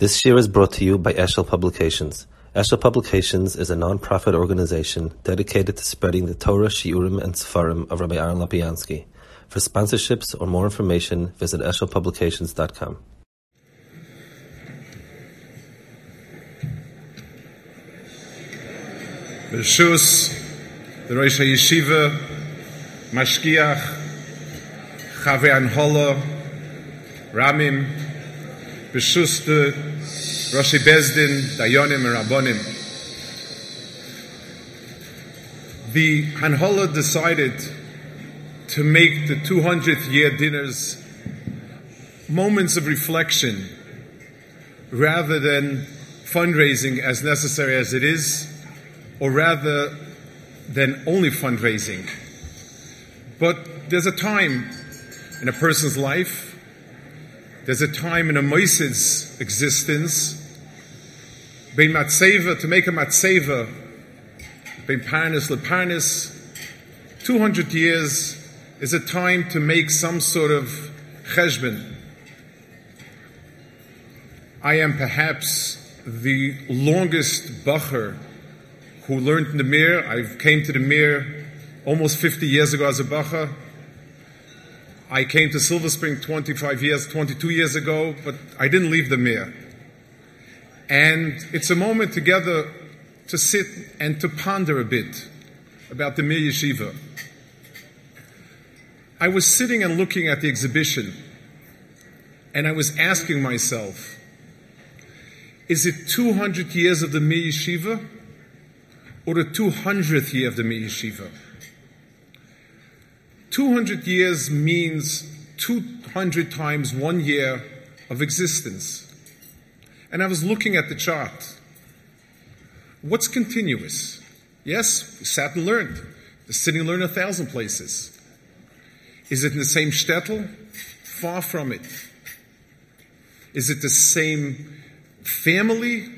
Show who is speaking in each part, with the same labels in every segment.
Speaker 1: This year is brought to you by Eshel Publications. Eshel Publications is a non-profit organization dedicated to spreading the Torah, Shiurim, and Sefarim of Rabbi Aaron Lapiansky. For sponsorships or more information, visit eshelpublications.com.
Speaker 2: Bershus, the Rosh Yeshiva, Mashkiach, Chave Anhola, Ramim, Bershus Rosh Bezdin, Dayonim and Rabbonim. The Hanhola decided to make the 200th year dinners moments of reflection rather than fundraising as necessary as it is or rather than only fundraising. But there's a time in a person's life, there's a time in a Moisid's existence, bein matseva, to make a matseva, bein parnis leparnis, 200 years is a time to make some sort of cheshbon. I am perhaps the longest bacher who learned in the Mir. I came to the Mir almost 50 years ago as a Bacha. I came to Silver Spring 25 years, 22 years ago, but I didn't leave the Mir. And it's a moment together to sit and to ponder a bit about the Mir Yeshiva. I was sitting and looking at the exhibition, and I was asking myself, is it 200 years of the Mir Yeshiva? or the 200th year of the Mir Yeshiva. 200 years means 200 times one year of existence. And I was looking at the chart. What's continuous? Yes, we sat and learned. The city learned a thousand places. Is it in the same shtetl? Far from it. Is it the same family?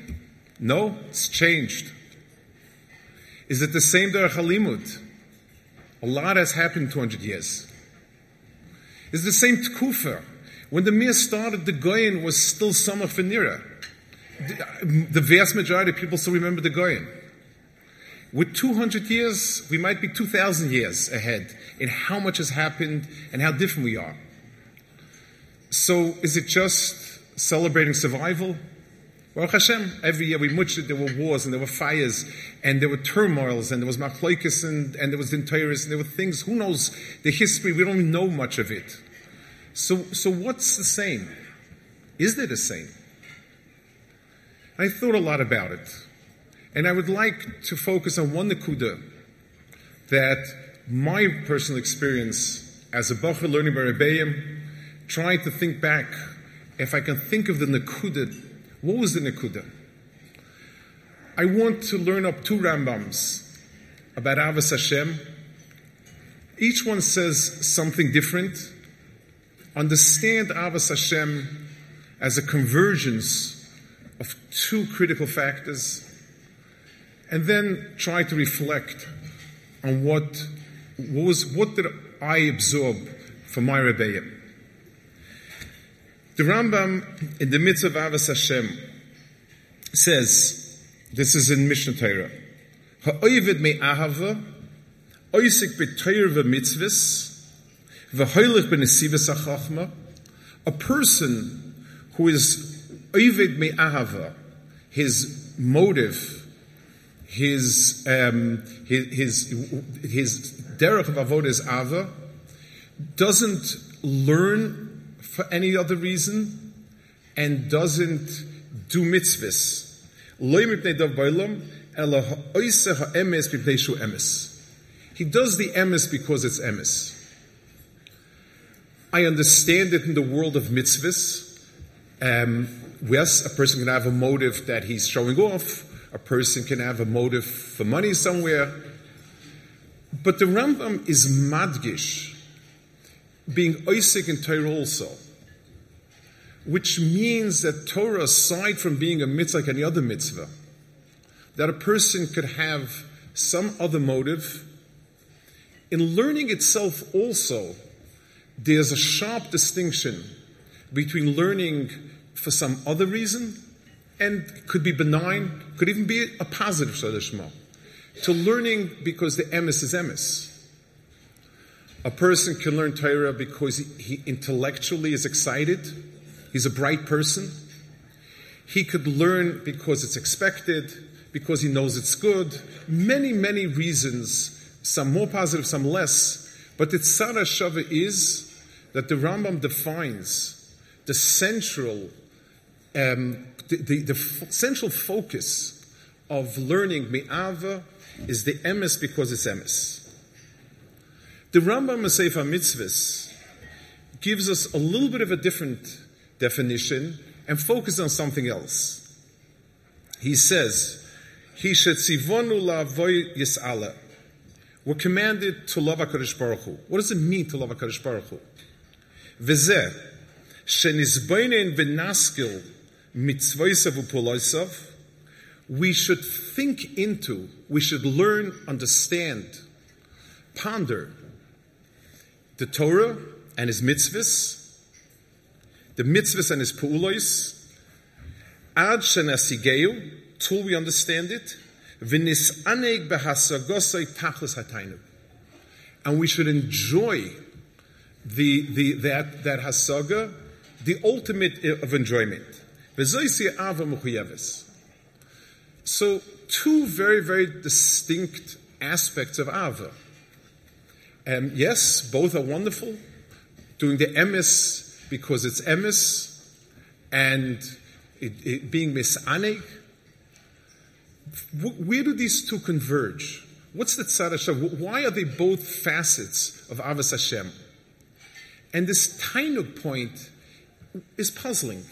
Speaker 2: No, it's changed. Is it the same Derech Halimud? A lot has happened 200 years. Is it the same Tkufa? When the Mir started, the Goyen was still Samach Venira. The, vast majority of people still remember the Goyim. With 200 years, we might be 2,000 years ahead in how much has happened and how different we are. So, is it just celebrating survival? Baruch Hashem, every year we that there were wars and there were fires and there were turmoils and there was machloikis and, and there was intoiris and there were things, who knows the history, we don't know much of it. So, so what's the same? Is there the same? I thought a lot about it. And I would like to focus on one nakuda that my personal experience as a Bacher learning by Rebbeim, trying to think back, if I can think of the nakuda what was the Nakuda? I want to learn up two Rambams about Avas Hashem. Each one says something different. Understand Avas Hashem as a convergence of two critical factors, and then try to reflect on what, what was what did I absorb from my rebellion. The Rambam in the midst of Avas Hashem says, this is in Mishnah Torah, me ahava, oisik b'toyer v'mitzvahs, v'hoilich b'nesivas ha'chachma, a person who is oivid me ahava, his motive, his, um, his, his, his derech of avod is ava, doesn't learn for any other reason and doesn't do mitzvahs. He does the emes because it's emes. I understand it in the world of mitzvahs. Um, yes, a person can have a motive that he's showing off. A person can have a motive for money somewhere. But the Rambam is madgish being Isaac in Torah also, which means that Torah, aside from being a mitzvah like any other mitzvah, that a person could have some other motive. In learning itself also, there's a sharp distinction between learning for some other reason and could be benign, could even be a positive Shadashma, to learning because the emes is emes. A person can learn Torah because he, he intellectually is excited, he's a bright person. He could learn because it's expected, because he knows it's good. Many, many reasons, some more positive, some less. But the Tzara Shava is that the Rambam defines the central, um, the, the, the central focus of learning Me'ava is the emes because it's emes. The Rambam Sefer Mitzvahs gives us a little bit of a different definition and focus on something else. He says, "He should sivonu la'avoy yis'ala." We're commanded to love HaKadosh Baruch Hu. What does it mean to love HaKadosh Baruch Hu? V'zeh, shenizboinen v'naskil mitzvoisav u'poloisav, we should think into, we should learn, understand, ponder the Torah and his mitzvahs, the mitzvahs and his pu'ulois, ad shenasigeu, till we understand it, v'nisaneg behasagosai tachlis hataynu. And we should enjoy the, the, that, that hasaga, the ultimate uh, of enjoyment. So, two very, very distinct aspects of Ava. Um, yes, both are wonderful. Doing the emes because it's emes, and it, it being. Where do these two converge? What's the tzad? Why are they both facets of Avas Hashem? And this Tainug point is puzzling.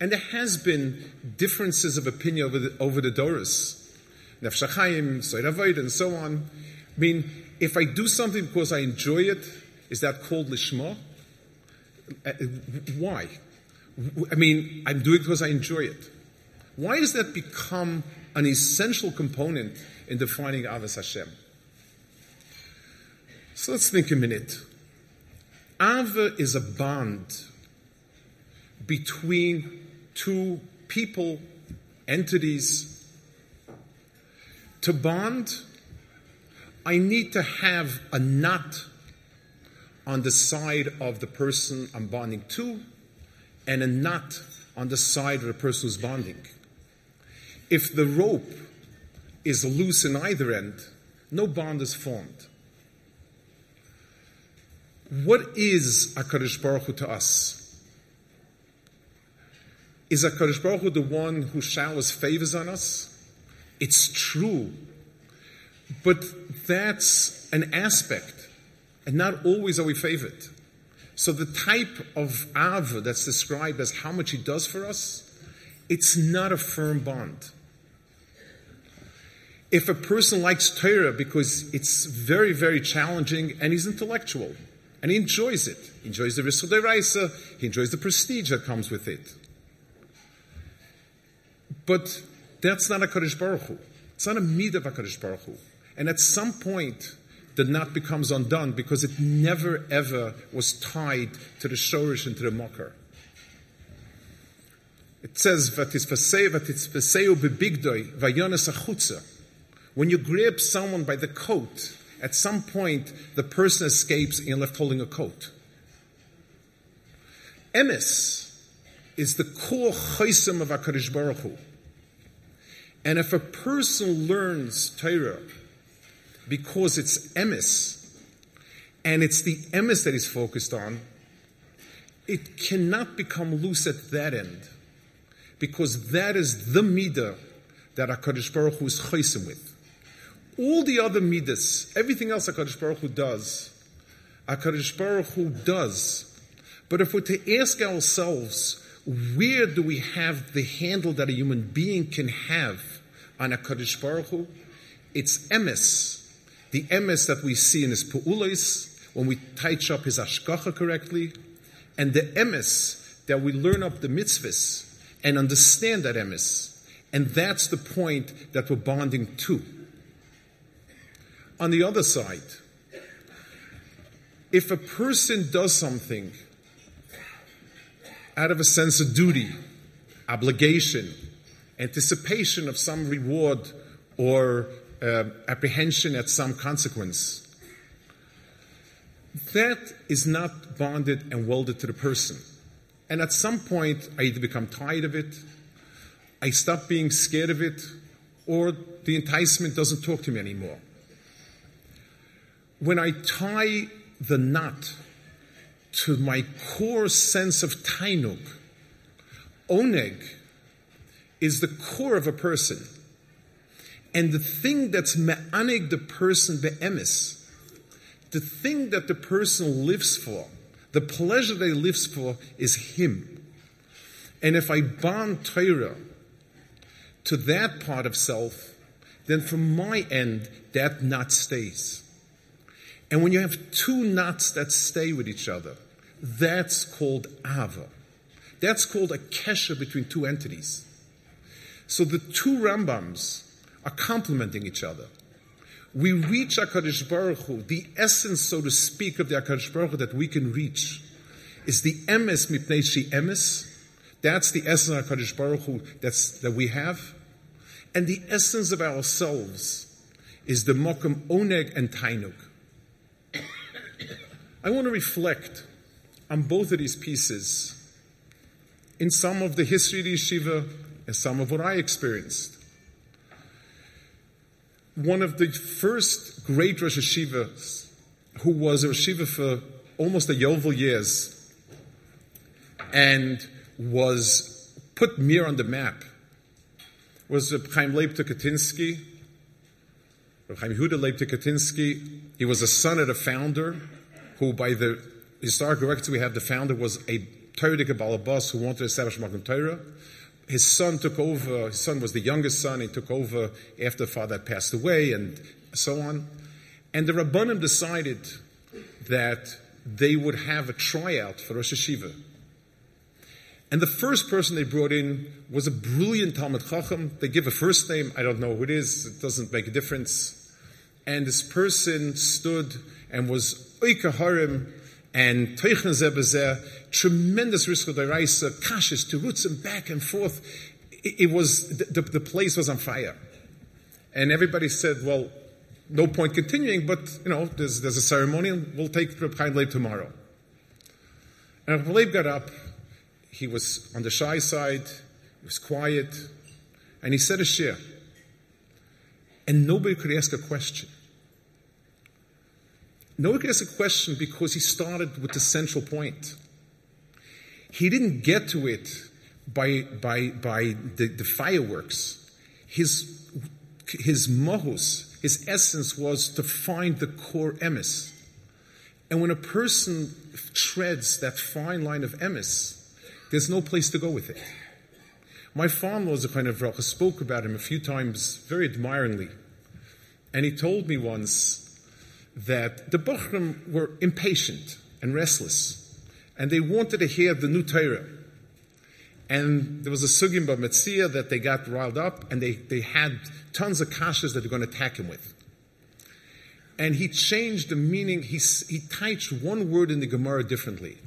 Speaker 2: And there has been differences of opinion over the, over the Doris. Nefesh and so on. I mean, if I do something because I enjoy it, is that called Lishma? Uh, why? I mean, I'm doing it because I enjoy it. Why does that become an essential component in defining Avas Hashem? So let's think a minute. Ava is a bond between two people, entities. To bond, I need to have a knot on the side of the person I'm bonding to and a knot on the side of the person who's bonding. If the rope is loose in either end, no bond is formed. What is HaKadosh Baruch Hu to us? Is HaKadosh Baruch Hu the one who showers favors on us? It's true. But that's an aspect, and not always are we favored. So the type of Av that's described as how much he does for us, it's not a firm bond. If a person likes Torah because it's very, very challenging and he's intellectual and he enjoys it, he enjoys the Risudei Raisa, he enjoys the prestige that comes with it. But that's not a Kaddish Baruch Hu. It's not a mid of a Kaddish Baruch Hu. And at some point, the knot becomes undone because it never ever was tied to the shorish and to the mocker. It says, When you grab someone by the coat, at some point the person escapes and you're left holding a coat. Emes is the core chaisim of HaKadosh Baruch Hu. And if a person learns Torah because it's emes, and it's the emes that he's focused on, it cannot become loose at that end, because that is the midah that HaKadosh Baruch Hu is chaysim with. All the other midas, everything else HaKadosh Baruch Hu does, HaKadosh Baruch Hu does. But if we're to ask ourselves, where do we have the handle that a human being can have on a Kaddish Baruch Hu? It's emes, the emes that we see in his pu'ulis, when we touch up his ashkacha correctly, and the emes that we learn up the mitzvahs and understand that emes. And that's the point that we're bonding to. On the other side, if a person does something out of a sense of duty, obligation, anticipation of some reward or uh, apprehension at some consequence. That is not bonded and welded to the person. And at some point, I either become tired of it, I stop being scared of it, or the enticement doesn't talk to me anymore. When I tie the knot to my core sense of tainug, oneg is the core of a person. And the thing that's me'anig the person be'emis, the thing that the person lives for, the pleasure they he lives for is him. And if I bond Torah to that part of self, then from my end, that knot stays. And when you have two knots that stay with each other, that's called ava. That's called a kesha between two entities. So the two Rambams are complementing each other. We reach HaKadosh Baruch Hu, the essence, so to speak, of the HaKadosh Baruch Hu that we can reach is the emes mipnei shi emes. That's the essence of HaKadosh Baruch Hu that's, that we have. And the essence of ourselves is the mokum oneg and tainug. I want to reflect on both of these pieces in some of the history of the yeshiva and some of what I experienced. One of the first great Rosh Hashivas, who was a Rosh for almost a yovel years, and was put Mir on the map, was Reb Chaim Leib Tiktinsky, Reb Chaim Yehuda Leib Tiktinsky. He was a son of the founder, who by the historical records we have, the founder was a Torah Balabas who wanted to establish Makom Torah. His son took over, his son was the youngest son, he took over after the father passed away and so on. And the Rabbanim decided that they would have a tryout for Rosh Hashiva. And the first person they brought in was a brilliant Talmud Chacham. They give a first name, I don't know who it is, it doesn't make a difference. And this person stood and was Oika Harim, and Teichen Zebezeh, tremendous risk of the Raisa, kashis, and back and forth. It, it was, the, the, place was on fire. And everybody said, well, no point continuing, but, you know, there's, there's a ceremony and we'll take Reb Chaim Leib tomorrow. And Reb Leib got up, he was on the shy side, he was quiet, and he said a shir. And nobody could ask a question. Could ask a question because he started with the central point. He didn't get to it by, by, by the, the fireworks. His, his mohus, his essence was to find the core emes. And when a person treads that fine line of emes, there's no place to go with it. My father was a kind of Racha, spoke about him a few times very admiringly. And he told me once that the Bukhrim were impatient and restless, and they wanted to hear the new Torah. And there was a sugim Metzia that they got riled up, and they, they had tons of kashas that they're going to attack him with. And he changed the meaning, he, he typed one word in the Gemara differently.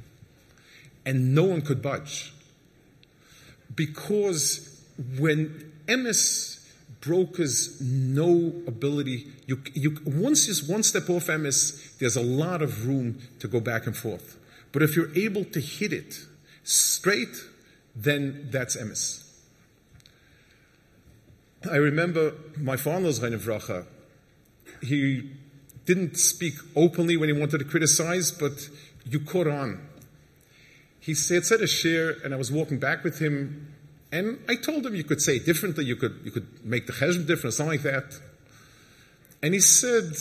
Speaker 2: And no one could budge. Because when emes brokers no ability. You, you, once one step off MS, there's a lot of room to go back and forth. But if you're able to hit it straight, then that's MS. I remember my father's Reine Vracha. He didn't speak openly when he wanted to criticize, but you caught on. He said, said a share, and I was walking back with him and I told him you could say it differently, you could, you could make the chesed different, something like that. And he said,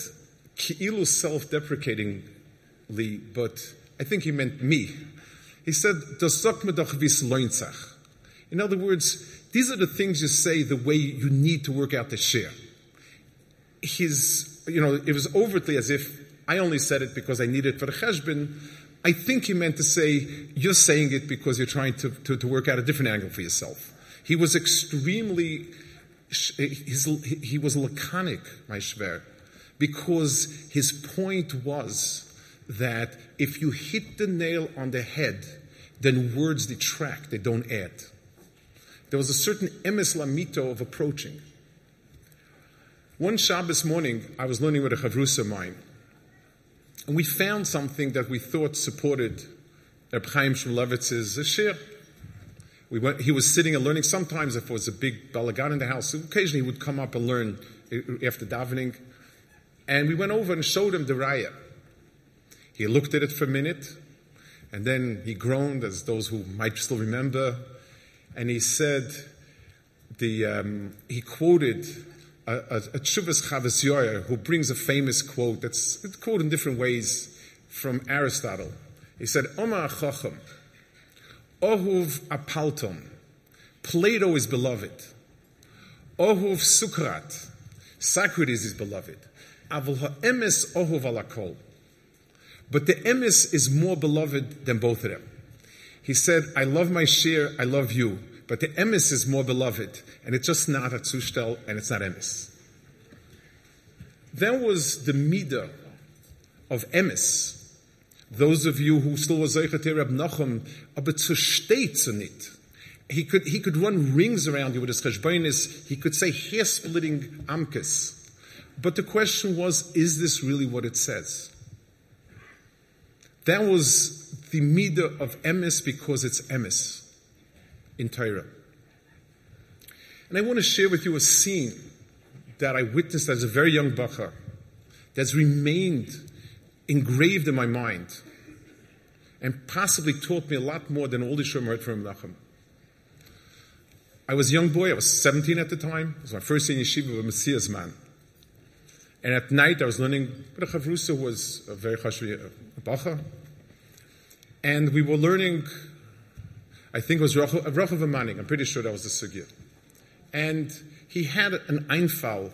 Speaker 2: ki'ilu self-deprecatingly, but I think he meant me. He said, in other words, these are the things you say the way you need to work out the share. His, you know, it was overtly as if I only said it because I needed it for the cheshbon, I think he meant to say, you're saying it because you're trying to, to, to work out a different angle for yourself. He was extremely, his, he was laconic, my shver, because his point was that if you hit the nail on the head, then words detract, they don't add. There was a certain emes lamito of approaching. One Shabbos morning, I was learning with a chavrusa of mine, and we found something that we thought supported Reb Chaim Shmulevitz's shir. We went, he was sitting and learning. Sometimes, if it was a big balagan in the house, occasionally he would come up and learn after davening. And we went over and showed him the raya. He looked at it for a minute, and then he groaned, as those who might still remember, and he said, the, um, he quoted a, a, Chuvas Chavas Yoyer, who brings a famous quote that's quoted in different ways from Aristotle. He said, Omar Chacham, Ohuv Apalton, Plato is beloved. Ohuv Sukrat, Socrates is beloved. Avol ha'emes ohuv alakol. But the emes is more beloved than both of them. He said, I love my share, I love you, but the emes is more beloved, and it's just not a zustel, and it's not emes. That was the midah of emes. Those of you who still was Zeichate Reb Nachum, aber zu steht zu nicht. He could, he could run rings around you with his cheshbonis. He could say hair-splitting amkes. But the question was, is this really what it says? That was the midah of emes because it's emes in Torah. And I want to share with you a scene that I witnessed as a very young bacha that's remained engraved in my mind and possibly taught me a lot more than all the Shem heard from Menachem. I was a young boy, I was 17 at the time. It was my first year in yeshiva with a Messias man. And at night I was learning, but Chavrusa was a very chashvi uh, bacha. And we were learning, I think it was Rachav Amaning, I'm pretty sure that was the sugya. And he had an einfall,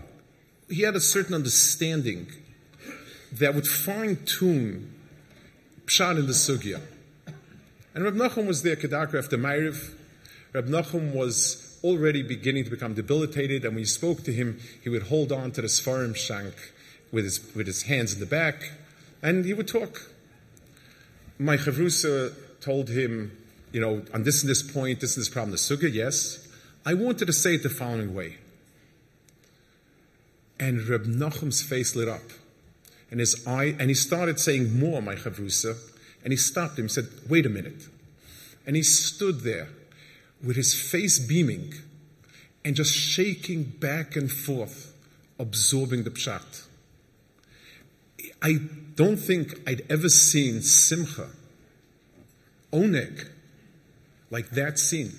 Speaker 2: he had a certain understanding that would fine tune pshat in the sugya. And Reb Nachum was there, Kedakar, after Ma'ariv. Reb Nachum was already beginning to become debilitated, and when you spoke to him, he would hold on to the Sfarim shank with his, with his hands in the back, and he would talk. My Chavrusa told him, you know, on this and this point, this and this problem, the Sugya, yes. I wanted to say it the following way. And Reb Nachum's face lit up. And his eye, and he started saying more, my Chavrusa, and he stopped him, said, wait a minute. And he stood there with his face beaming and just shaking back and forth, absorbing the pshat. I don't think I'd ever seen simcha, oneg, like that scene.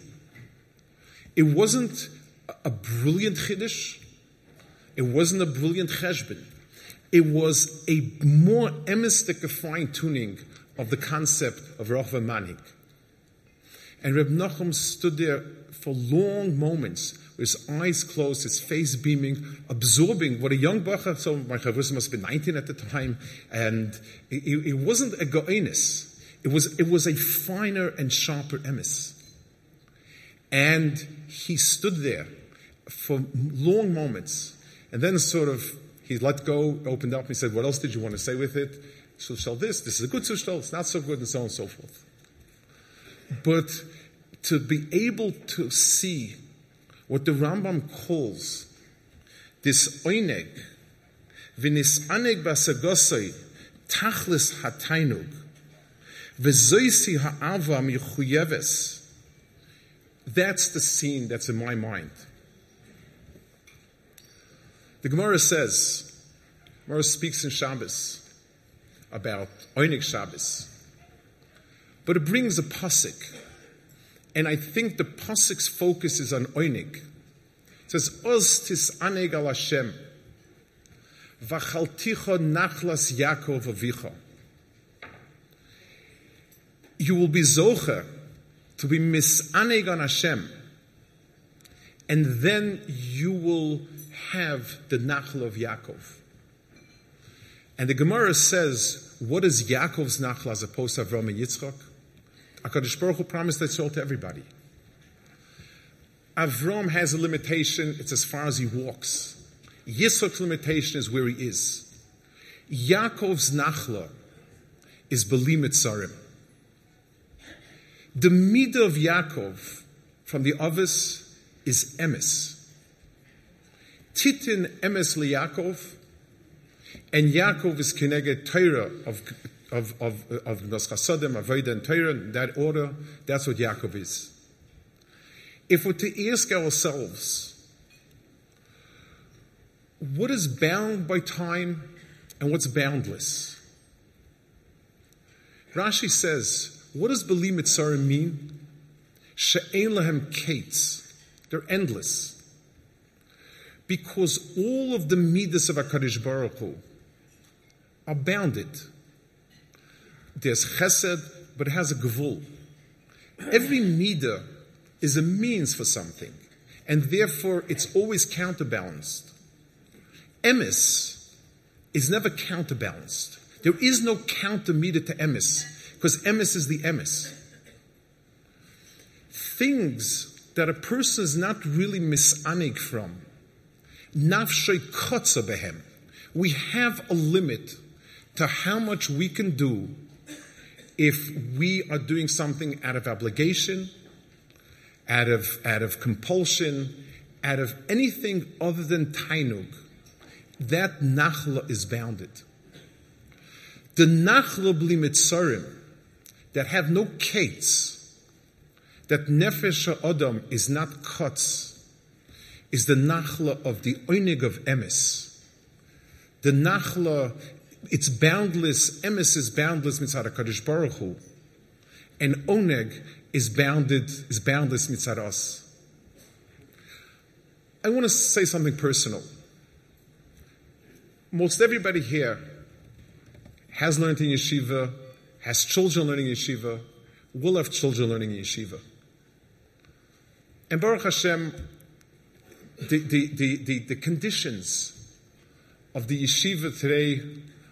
Speaker 2: It wasn't a brilliant chiddush. It wasn't a brilliant cheshbon. It was a more emistic fine tuning of the concept of Rochva Manig. And Reb Nachum stood there for long moments with his eyes closed, his face beaming, absorbing what a young bacha, so my chavrusa must been 19 at the time, and it, it wasn't a go'enis. It was, it was a finer and sharper emis. And he stood there for long moments, and then sort of he let go, opened up, and he said, What else did you want to say with it? So shall this, this is a good sushtal, it's not so good, and so on and so forth. But to be able to see what the Rambam calls this oineg, v'nis aneg basagosoi, tachlis hatainug. That's the scene that's in my mind. The Gemara says, Gemara speaks in Shabbos about Oinig Shabbos, but it brings a pasuk, and I think the pasuk's focus is on Oinig. It says, "Oz tis aneg al Hashem, v'chalticho nachlas Yaakov avicha." You will be zocher to be misaneg on Hashem, and then you will have the Nachal of Yaakov. And the Gemara says, what is Yaakov's Nachal as opposed to Avram and Yitzchak? HaKadosh Baruch Hu promised that all to everybody. Avram has a limitation, it's as far as he walks. Yitzchak's limitation is where he is. Yaakov's Nachla is Belimit Sarim. The midah of Yaakov from the Avis is emes. Titin emes liYakov, and Yaakov is kineged Torah of of of of Nos Chasadim, Avodah and Torah. In that order, that's what Yaakov is. If we're to ask ourselves, what is bound by time and what's boundless? Rashi says, what does Beli Mitzarim mean? She'en lahem kates. They're endless. Because all of the midas of HaKadosh Baruch Hu are bounded. There's chesed, but it has a gevul. Every midah is a means for something, and therefore it's always counterbalanced. Emes is never counterbalanced. There is no counter midah to emes, because emes is the emes. Things that a person is not really misanig from, nafshay kotza behem. We have a limit to how much we can do if we are doing something out of obligation, out of, out of compulsion, out of anything other than tainug. That nachla is bounded. The nachla bli mitzarim that have no kates, that nefesh adam is not kotz, is the nachla of the oinig of emes. The nachla, it's boundless, emes is boundless mitzad HaKadosh Baruch Hu, and oneg is bounded, is boundless mitzad us. I want to say something personal. Most everybody here has learned in yeshiva, has children learning yeshiva, will have children learning yeshiva. And Baruch Hashem, the, the, the, the, conditions of the yeshiva today,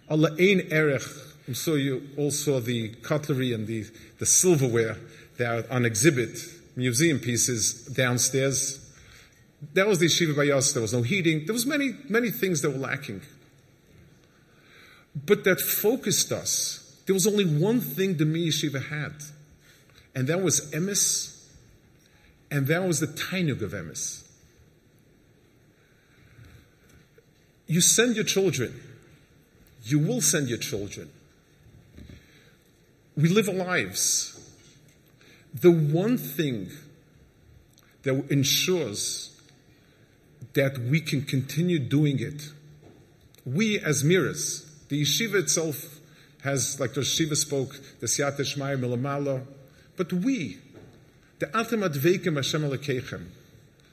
Speaker 2: Allah ein erech, I'm sure you all saw the cutlery and the, the silverware that are on exhibit, museum pieces downstairs. That was the yeshiva by us. There was no heating. There was many, many things that were lacking. But that focused us. There was only one thing the Mir Yeshiva had, and that was emes, and that was the tainug of emes. You send your children. You will send your children. We live our lives. The one thing that ensures that we can continue doing it, we as Mirrers, the yeshiva itself has, like the yeshiva spoke, the siyat shmaya milamala, but we, the atem adveikim Hashem alekechem,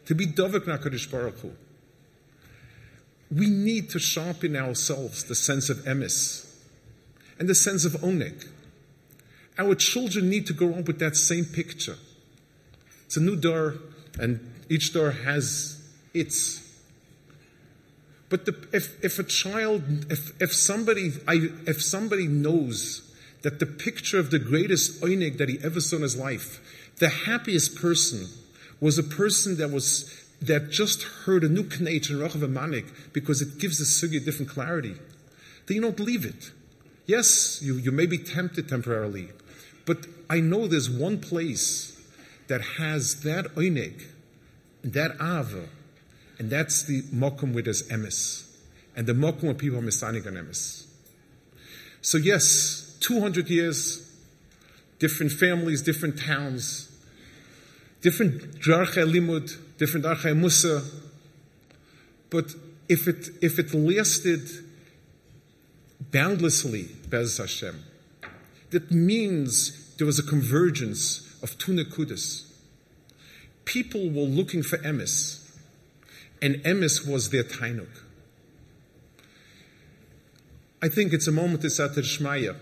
Speaker 2: to be dovek nakadosh baruch Hu, we need to sharpen ourselves the sense of emes and the sense of oneg. Our children need to grow up with that same picture. It's a new door, and each door has its. But the, if, if a child, if, if, somebody, I, if somebody knows that the picture of the greatest oinig that he ever saw in his life, the happiest person, was a person that was that just heard a new knach and Rachav Manik because it gives the sugi different clarity, then you don't leave it. Yes, you, you may be tempted temporarily, but I know there's one place that has that oinig, that ava, and that's the mokum with his emes, and the mokum where people are misanig on emes. So yes, 200 years, different families, different towns, different drarche limud, different arche musa, but if it, if it lasted boundlessly, Bez Hashem, that means there was a convergence of two nekudas. People were looking for emes, and emes was their tainuk. I think it's a moment to Sater Shmaya.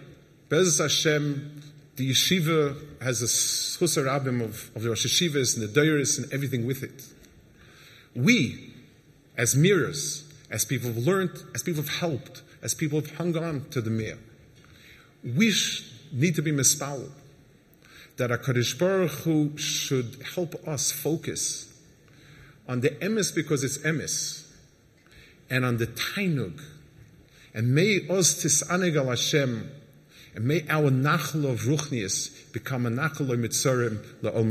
Speaker 2: Bez Hashem, the yeshiva has a schusar rabim of, of the Rosh and the Dairis and everything with it. We, as Mirrers, as people have learned, as people have helped, as people have hung on to the mirror, we sh- need to be mispal that HaKadosh Baruch Hu should help us focus on the emes because it's emes, and on the tainug, and may us tisaneg al Hashem, and may our nachlo of ruchnius become a nachlo mitzarim la'ol